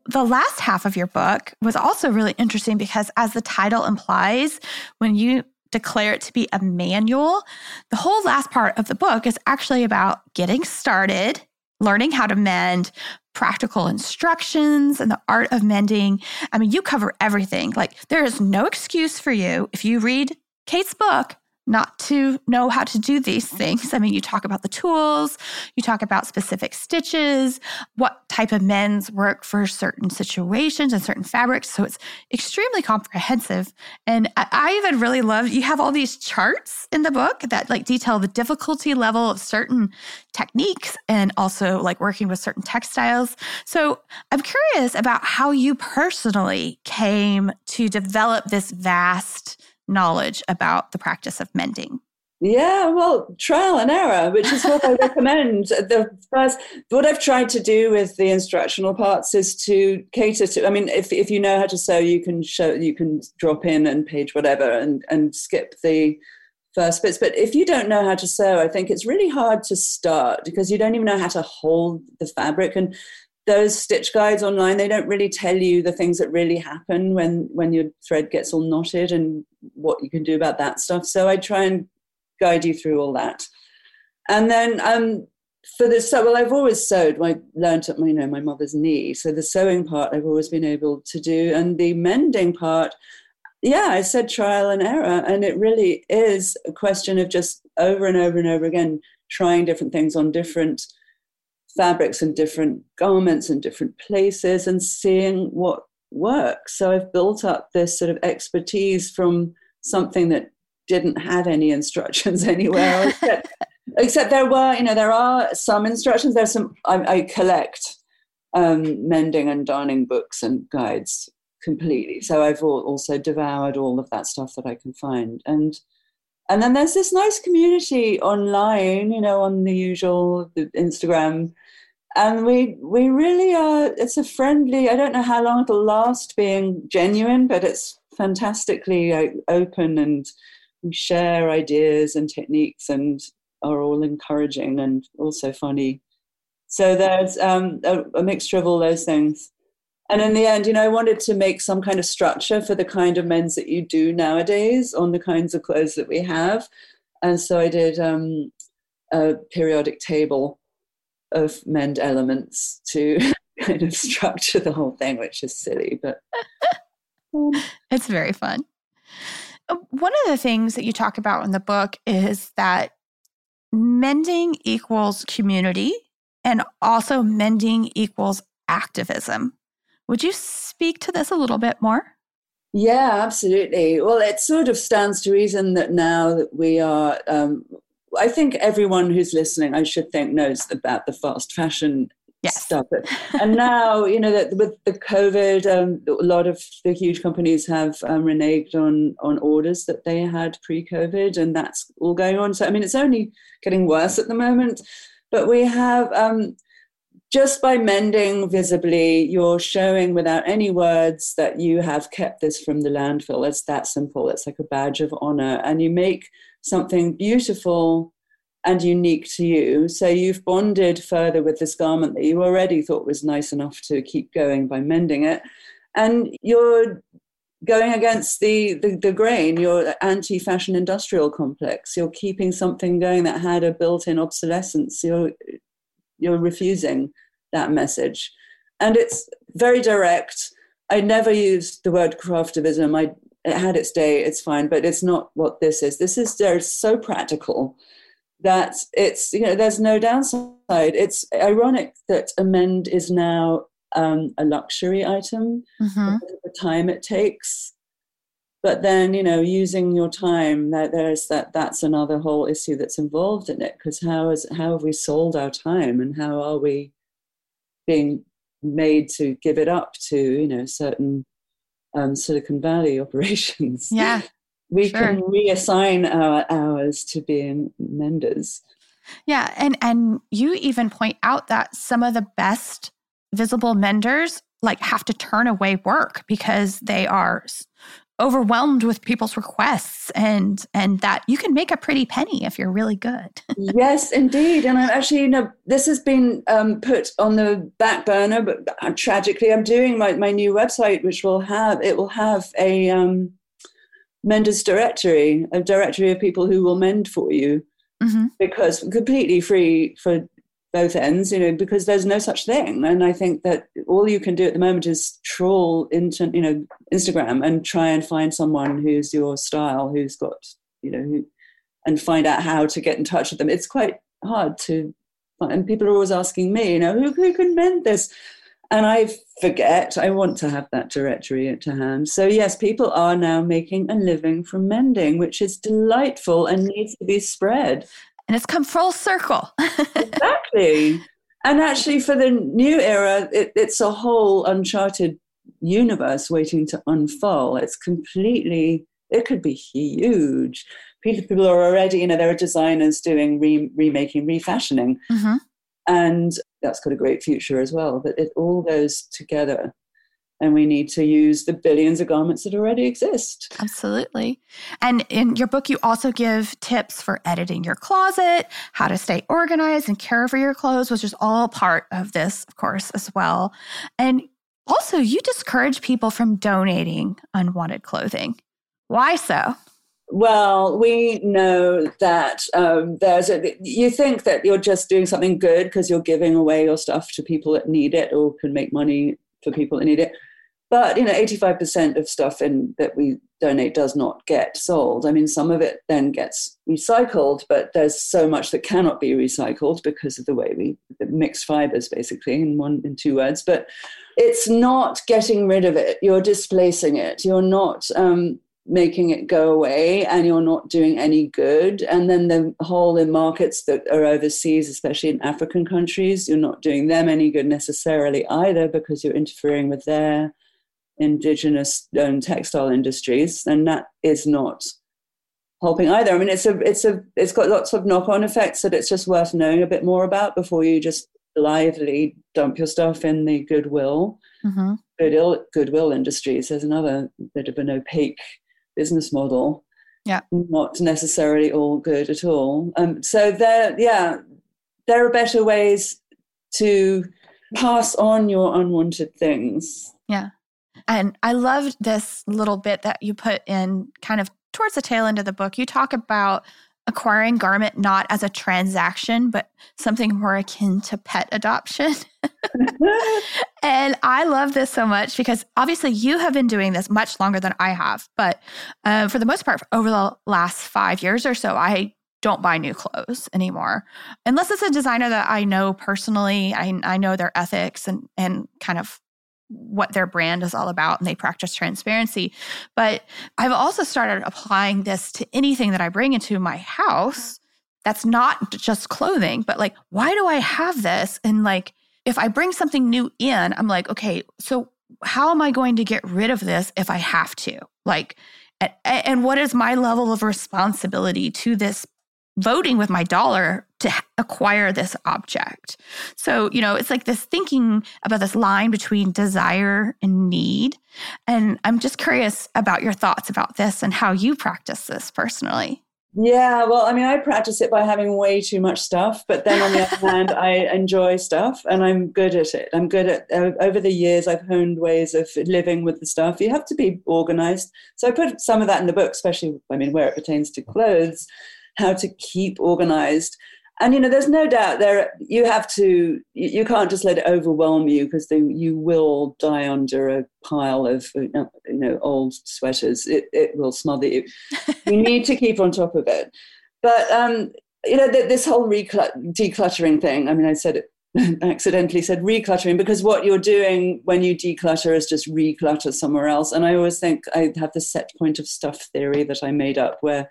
The last half of your book was also really interesting because, as the title implies, when you declare it to be a manual, the whole last part of the book is actually about getting started, learning how to mend, practical instructions, and the art of mending. I mean, you cover everything. Like, there is no excuse for you if you read Kate's book not to know how to do these things. I mean, you talk about the tools, you talk about specific stitches, what type of men's work for certain situations and certain fabrics. So it's extremely comprehensive. And I even really love you have all these charts in the book that like detail the difficulty level of certain techniques and also like working with certain textiles. So I'm curious about how you personally came to develop this vast knowledge about the practice of mending? Yeah, well, trial and error, which is what I recommend. The first, what I've tried to do with the instructional parts is to cater to. I mean, if if you know how to sew, you can show, you can drop in and page whatever, and and skip the first bits. But if you don't know how to sew, I think it's really hard to start because you don't even know how to hold the fabric. And those stitch guides online they don't really tell you the things that really happen when when your thread gets all knotted and what you can do about that stuff. So i try and guide you through all that. And then um, for the so well, I've always sewed. I learned at my you know my mother's knee, so the sewing part I've always been able to do, and the mending part, yeah, I said trial and error, and it really is a question of just over and over and over again trying different things on different fabrics and different garments and different places and seeing what works. So I've built up this sort of expertise from something that didn't have any instructions anywhere except, except there were you know there are some instructions. There's some i, I collect um, mending and darning books and guides completely. So i've also devoured all of that stuff that i can find. And and then there's this nice community online you know on the usual the instagram and we we really are it's a friendly i don't know how long it'll last being genuine but it's fantastically open and we share ideas and techniques and are all encouraging and also funny. So there's um, a, a, mixture of all those things. And in the end, you know, I wanted to make some kind of structure for the kind of men's that you do nowadays on the kinds of clothes that we have. And so I did um, a periodic table of mend elements to kind of structure the whole thing, which is silly, but. Um, it's very fun. Uh, one of the things that you talk about in the book is that mending equals community and also mending equals activism. Would you speak to this a little bit more? Yeah, absolutely. Well, it sort of stands to reason that now that we are, um, I think everyone who's listening, I should think, knows about the fast fashion yes. stuff. and now, you know, that with the COVID, um, a lot of the huge companies have um, reneged on on orders that they had pre-COVID, and that's all going on. So, I mean, it's only getting worse at the moment. But we have um, just by mending visibly, you're showing without any words that you have kept this from the landfill. It's that simple. It's like a badge of honor, and you make something beautiful and unique to you. So you've bonded further with this garment that you already thought was nice enough to keep going by mending it. And you're going against the, the, the grain, your anti fashion industrial complex. You're keeping something going that had a built in obsolescence. You're, you're refusing that message. And it's very direct. I never used the word craftivism. I, it had its day, it's fine, but it's not what this is. This is there's so practical that it's you know there's no downside. It's ironic that amend is now um, a luxury item mm-hmm. the time it takes. But then you know using your time that there's that that's another whole issue that's involved in it because how is how have we sold our time and how are we being made to give it up to you know certain um, Silicon Valley operations. Yeah, we sure. can reassign our hours to being menders. Yeah, and and you even point out that some of the best visible menders like have to turn away work because they are overwhelmed with people's requests and and that you can make a pretty penny if you're really good. Yes indeed. And i'm actually you know this has been um, put on the back burner but uh, tragically i'm doing my, my new website which will have it will have a um, Menders Directory, a directory of people who will mend for you, mm-hmm. because completely free for both ends, you know, because there's no such thing. And I think that all you can do at the moment is trawl into, you know, Instagram and try and find someone who's your style, who's got, you know, who, and find out how to get in touch with them. It's quite hard to, and people are always asking me, you know, who, who can mend this? and I forget. I want to have that directory to hand. So, yes, people are now making a living from mending, which is delightful and needs to be spread. And it's come full circle. exactly. And actually, for the new era, it, it's a whole uncharted universe waiting to unfold. It's completely, it could be huge. People are already, you know, there are designers doing re- remaking, refashioning. Mm-hmm. And that's got a great future as well. But it all goes together. And we need to use the billions of garments that already exist. Absolutely. And in your book, you also give tips for editing your closet, how to stay organized and care for your clothes, which is all part of this, of course, as well. And also, you discourage people from donating unwanted clothing. Why so? Well, we know that um, there's a, you think that you're just doing something good because you're giving away your stuff to people that need it or can make money for people that need it. But you know, 85% of stuff in that we donate does not get sold. I mean, some of it then gets recycled, but there's so much that cannot be recycled because of the way we mix fibers, basically, in one in two words. But it's not getting rid of it. You're displacing it. You're not um, making it go away and you're not doing any good. And then the whole in markets that are overseas, especially in African countries, you're not doing them any good necessarily either because you're interfering with their indigenous owned textile industries. And that is not helping either. I mean, it's a, it's a, it's got lots of knock-on effects that it's just worth knowing a bit more about before you just blithely dump your stuff in the goodwill. Mm-hmm. Goodwill, goodwill industries. There's another bit of an opaque business model. Yeah. Not necessarily all good at all. Um, so there, yeah, there are better ways to pass on your unwanted things. Yeah. And I loved this little bit that you put in kind of towards the tail end of the book. You talk about acquiring garment not as a transaction, but something more akin to pet adoption. and I love this so much because obviously you have been doing this much longer than I have. But uh, for the most part, over the last five years or so, I don't buy new clothes anymore unless it's a designer that I know personally. I, I know their ethics and, and kind of what their brand is all about and they practice transparency. But I've also started applying this to anything that I bring into my house mm-hmm. that's not just clothing, but like, why do I have this? And like, if I bring something new in, I'm like, okay, so how am I going to get rid of this if I have to? Like, and what is my level of responsibility to this voting with my dollar to acquire this object. So, you know, it's like this thinking about this line between desire and need. And I'm just curious about your thoughts about this and how you practice this personally. Yeah, well, I mean, I practice it by having way too much stuff, but then on the other hand, I enjoy stuff and I'm good at it. I'm good at, uh, over the years, I've honed ways of living with the stuff. You have to be organized. So I put some of that in the book, especially, I mean, where it pertains to clothes how to keep organized. And you know there's no doubt there you have to you, can't just let it overwhelm you because you will die under a pile of you know old sweaters. It, it will smother you. You need to keep on top of it. But um you know this whole decluttering thing i mean i said it accidentally said recluttering because what you're doing when you declutter is just reclutter somewhere else. And i always think i have the set point of stuff theory that i made up where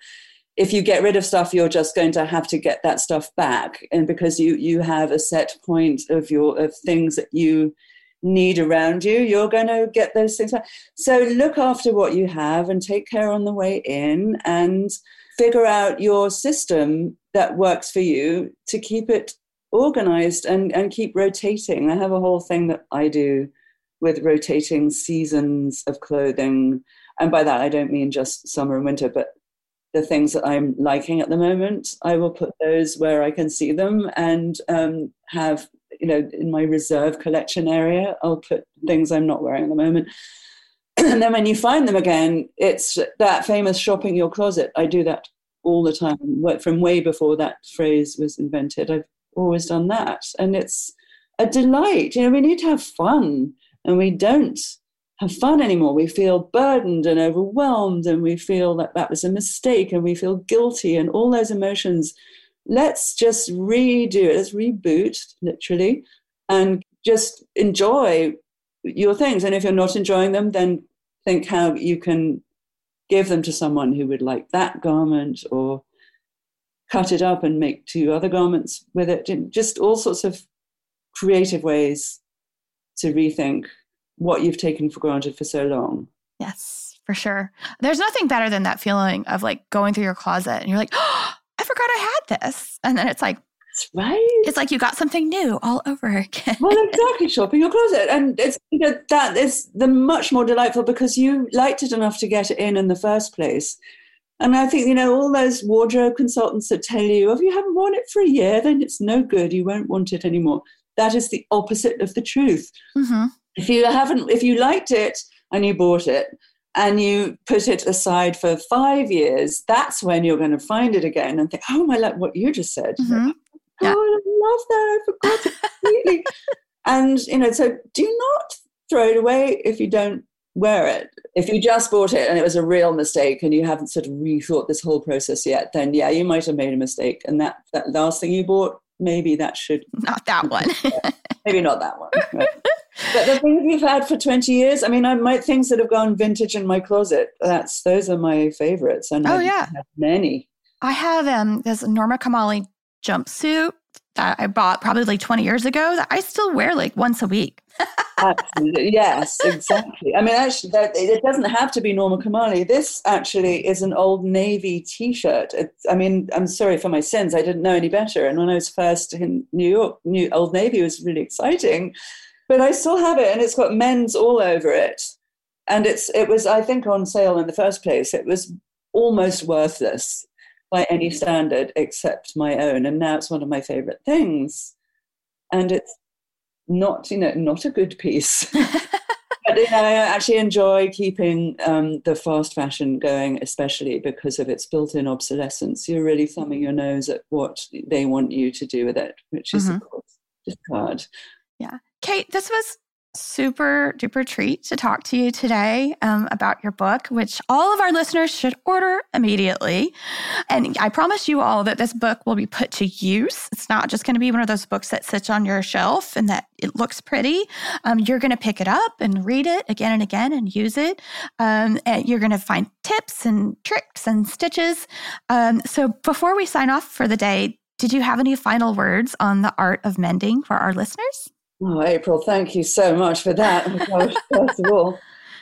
if you get rid of stuff you're just going to have to get that stuff back. And because you you have a set point of your of things that you need around you you're going to get those things back. So look after what you have and take care on the way in and figure out your system that works for you to keep it organized and and keep rotating. I have a whole thing that i do with rotating seasons of clothing. And by that i don't mean just summer and winter but the things that I'm liking at the moment. I will put those where I can see them and um, have, you know, in my reserve collection area, I'll put things I'm not wearing at the moment. and then when you find them again, it's that famous shopping your closet. I do that all the time, from way before that phrase was invented. I've always done that. And it's a delight. You know, we need to have fun and we don't have fun anymore. We feel burdened and overwhelmed, and we feel that that was a mistake, and we feel guilty, and all those emotions. Let's just redo it. Let's reboot, literally, and just enjoy your things. And if you're not enjoying them, then think how you can give them to someone who would like that garment or cut it up and make two other garments with it. Just all sorts of creative ways to rethink what you've taken for granted for so long. Yes, for sure. There's nothing better than that feeling of like going through your closet and you're like, oh, I forgot I had this. And then it's like, that's right. It's like you got something new all over again. well, exactly. Shopping your closet, and it's you know that is the much more delightful because you liked it enough to get it in in the first place. And I think you know all those wardrobe consultants that tell you, if you haven't worn it for a year, then it's no good. You won't want it anymore. That is the opposite of the truth. Mm-hmm if you haven't if you liked it and you bought it and you put it aside for five years, that's when you're going to find it again and think, oh, my, like what you just said. Mm-hmm. Oh, yeah. I love that. I forgot completely. and, you know, so do not throw it away if you don't wear it. If you just bought it and it was a real mistake and you haven't sort of rethought this whole process yet, then yeah, you might have made a mistake. And that, that last thing you bought, maybe that should. Not that one. maybe not that one. Right. but the things we've had for 20 years, I mean, I might things that have gone vintage in my closet. That's those are my favorites. And oh, yeah. many. I have um this Norma Kamali jumpsuit that I bought probably like 20 years ago that I still wear like once a week. Absolutely. Yes, exactly. I mean, actually, that, it doesn't have to be Norma Kamali. This actually is an old Navy t shirt. I mean, I'm sorry for my sins. I didn't know any better. And when I was first in New York, New, Old Navy was really exciting. But I still have it, and it's got men's all over it. And it's it was, I think, on sale in the first place. It was almost worthless by any standard except my own. And now it's one of my favorite things. And it's not, you know, not a good piece. but you know, I actually enjoy keeping um, the fast fashion going, especially because of its built-in obsolescence. You're really thumbing your nose at what they want you to do with it, which is mm-hmm. of course discard. Yeah, Kate, this was super duper treat to talk to you today um, about your book, which all of our listeners should order immediately. And I promise you all that this book will be put to use. It's not just going to be one of those books that sits on your shelf and that it looks pretty. Um, you're going to pick it up and read it again and again and use it. Um, and you're going to find tips and tricks and stitches. Um, so before we sign off for the day, did you have any final words on the art of mending for our listeners? Oh, April, thank you so much for that. first of all,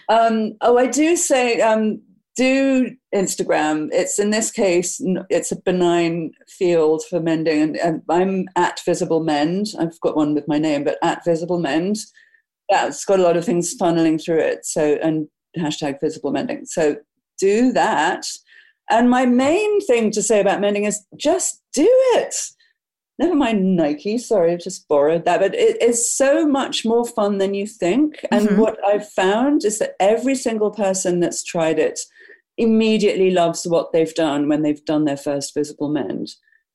um, oh, I do say um, do Instagram. It's in this case, it's a benign field for mending, and, and, I'm at Visible Mend. I've got one with my name, but at Visible Mend. That's got a lot of things funneling through it. So and hashtag Visible Mending. So do that. And my main thing to say about mending is just do it never mind Nike, sorry, I've just borrowed that, but it is so much more fun than you think. And mm-hmm. what I've found is that every single person that's tried it immediately loves what they've done when they've done their first visible mend.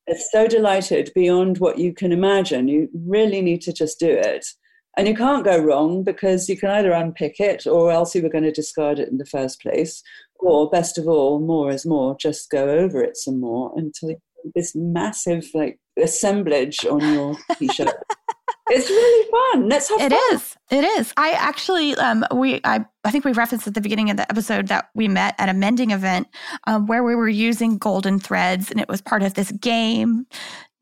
It's so delighted beyond what you can imagine. You really need to just do it. And you can't go wrong because you can either unpick it or else you were going to discard it in the first place. Or, best of all, more is more. Just go over it some more until this massive like assemblage on your t-shirt. it's really fun. Let's have It fun. is. It is. I actually, um, we, I, I think we referenced at the beginning of the episode that we met at a mending event um, where we were using golden threads, and it was part of this game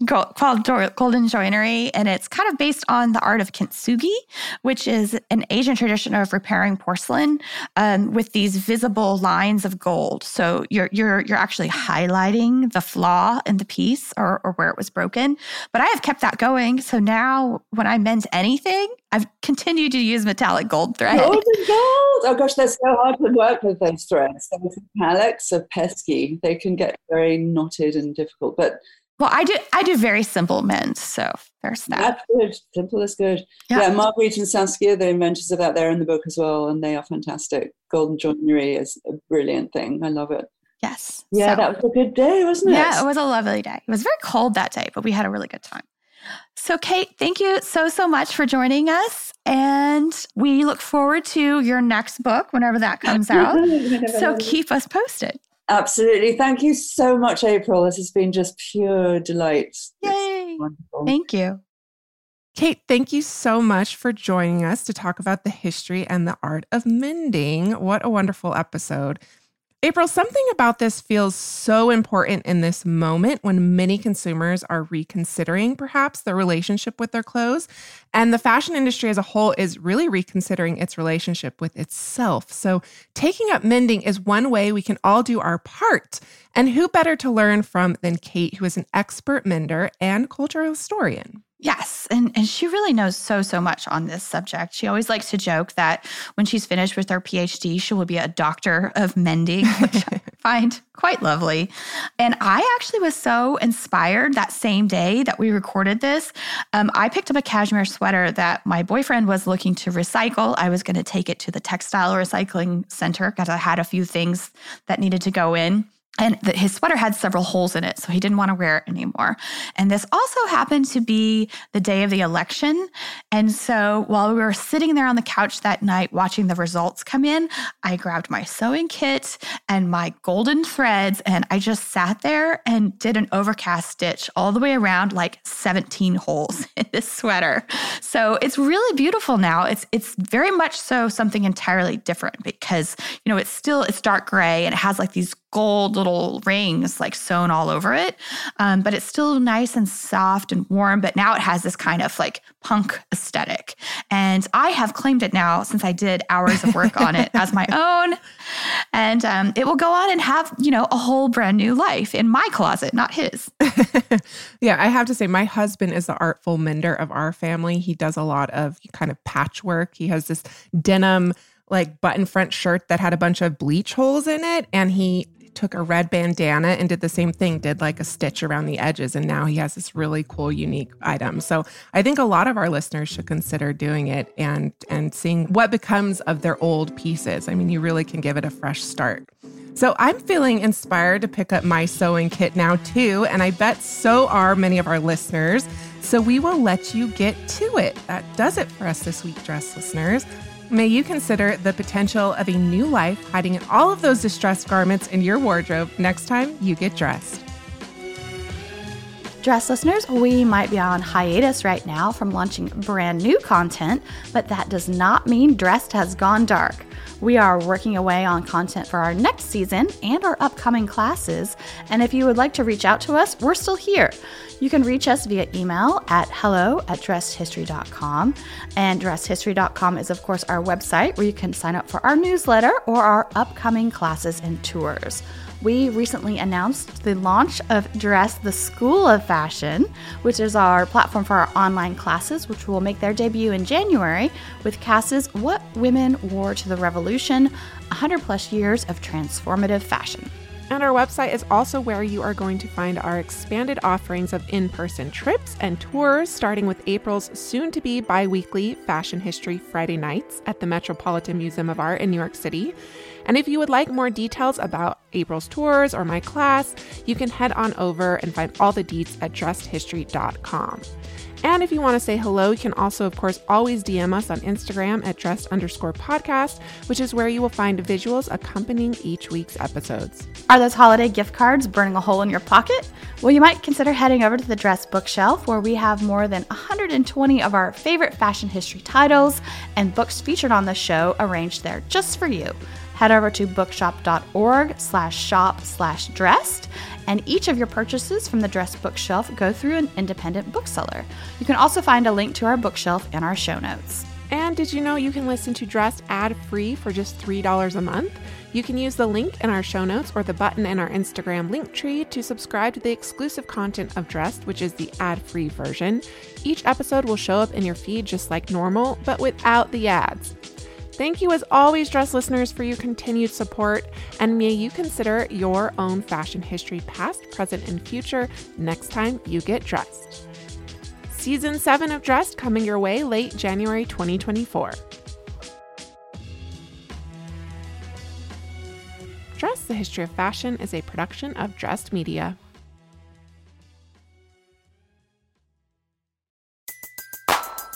called Golden Joinery, and it's kind of based on the art of kintsugi, which is an Asian tradition of repairing porcelain um, with these visible lines of gold. So you're you're you're actually highlighting the flaw in the piece or, or where it was broken. But I have kept that going. So now when I mend anything, I've continued to use metallic gold thread. Golden gold! Oh gosh, they're so hard to work with those threads. Those metallics are pesky. They can get very knotted and difficult, but well, I do I do very simple mends, so there's that. That's good. Simple is good. Yeah, yeah Marguerite and Saskia, the inventors of that, they're in the book as well, and they are fantastic. Golden joinery is a brilliant thing. I love it. Yes. Yeah, so, that was a good day, wasn't it? Yeah, it was a lovely day. It was very cold that day, but we had a really good time. So, Kate, thank you so, so much for joining us. And we look forward to your next book whenever that comes out. so, keep us posted. Absolutely. Thank you so much, April. This has been just pure delight. Yay. Thank you. Kate, thank you so much for joining us to talk about the history and the art of mending. What a wonderful episode. April, something about this feels so important in this moment when many consumers are reconsidering perhaps their relationship with their clothes. And the fashion industry as a whole is really reconsidering its relationship with itself. So, taking up mending is one way we can all do our part. And who better to learn from than Kate, who is an expert mender and cultural historian? Yes. And, and she really knows so, so much on this subject. She always likes to joke that when she's finished with her PhD, she will be a doctor of mending, which I find quite lovely. And I actually was so inspired that same day that we recorded this. Um, I picked up a cashmere sweater that my boyfriend was looking to recycle. I was going to take it to the textile recycling center because I had a few things that needed to go in. And the, his sweater had several holes in it, so he didn't want to wear it anymore. And this also happened to be the day of the election. And so while we were sitting there on the couch that night watching the results come in, I grabbed my sewing kit and my golden threads, and I just sat there and did an overcast stitch all the way around, like 17 holes in this sweater. So it's really beautiful now. It's it's very much so something entirely different because you know it's still it's dark gray and it has like these gold little rings like sewn all over it. Um, but it's still nice and soft and warm. But now it has this kind of like punk aesthetic. And I have claimed it now since I did hours of work on it as my own. And um, it will go on and have, you know, a whole brand new life in my closet, not his. yeah, I have to say, my husband is the artful mender of our family. He does a lot of kind of patchwork. He has this denim like button front shirt that had a bunch of bleach holes in it and he took a red bandana and did the same thing, did like a stitch around the edges. And now he has this really cool, unique item. So I think a lot of our listeners should consider doing it and and seeing what becomes of their old pieces. I mean, you really can give it a fresh start. So I'm feeling inspired to pick up my sewing kit now too, and I bet so are many of our listeners. So we will let you get to it. That does it for us this week, Dressed listeners. May you consider the potential of a new life hiding in all of those distressed garments in your wardrobe next time you get dressed. Dressed listeners, we might be on hiatus right now from launching brand new content, but that does not mean Dressed has gone dark. We are working away on content for our next season and our upcoming classes. And if you would like to reach out to us, we're still here. You can reach us via email at hello at dressedhistory.com. And dressedhistory.com is, of course, our website where you can sign up for our newsletter or our upcoming classes and tours we recently announced the launch of Dressed the School of Fashion, which is our platform for our online classes, which will make their debut in January with Cass's What Women Wore to the Revolution 100 plus years of transformative fashion. And our website is also where you are going to find our expanded offerings of in person trips and tours, starting with April's soon to be bi weekly Fashion History Friday nights at the Metropolitan Museum of Art in New York City. And if you would like more details about April's tours or my class, you can head on over and find all the deets at dressedhistory.com. And if you want to say hello, you can also, of course, always DM us on Instagram at dressed underscore podcast, which is where you will find visuals accompanying each week's episodes. Are those holiday gift cards burning a hole in your pocket? Well, you might consider heading over to the Dressed Bookshelf, where we have more than 120 of our favorite fashion history titles and books featured on the show arranged there just for you head over to bookshop.org slash shop slash dressed and each of your purchases from the dress bookshelf go through an independent bookseller you can also find a link to our bookshelf in our show notes and did you know you can listen to dressed ad free for just $3 a month you can use the link in our show notes or the button in our Instagram link tree to subscribe to the exclusive content of Dressed, which is the ad free version. Each episode will show up in your feed just like normal, but without the ads. Thank you, as always, dress listeners, for your continued support, and may you consider your own fashion history, past, present, and future, next time you get dressed. Season 7 of Dressed coming your way late January 2024. Dressed the History of Fashion is a production of Dressed Media.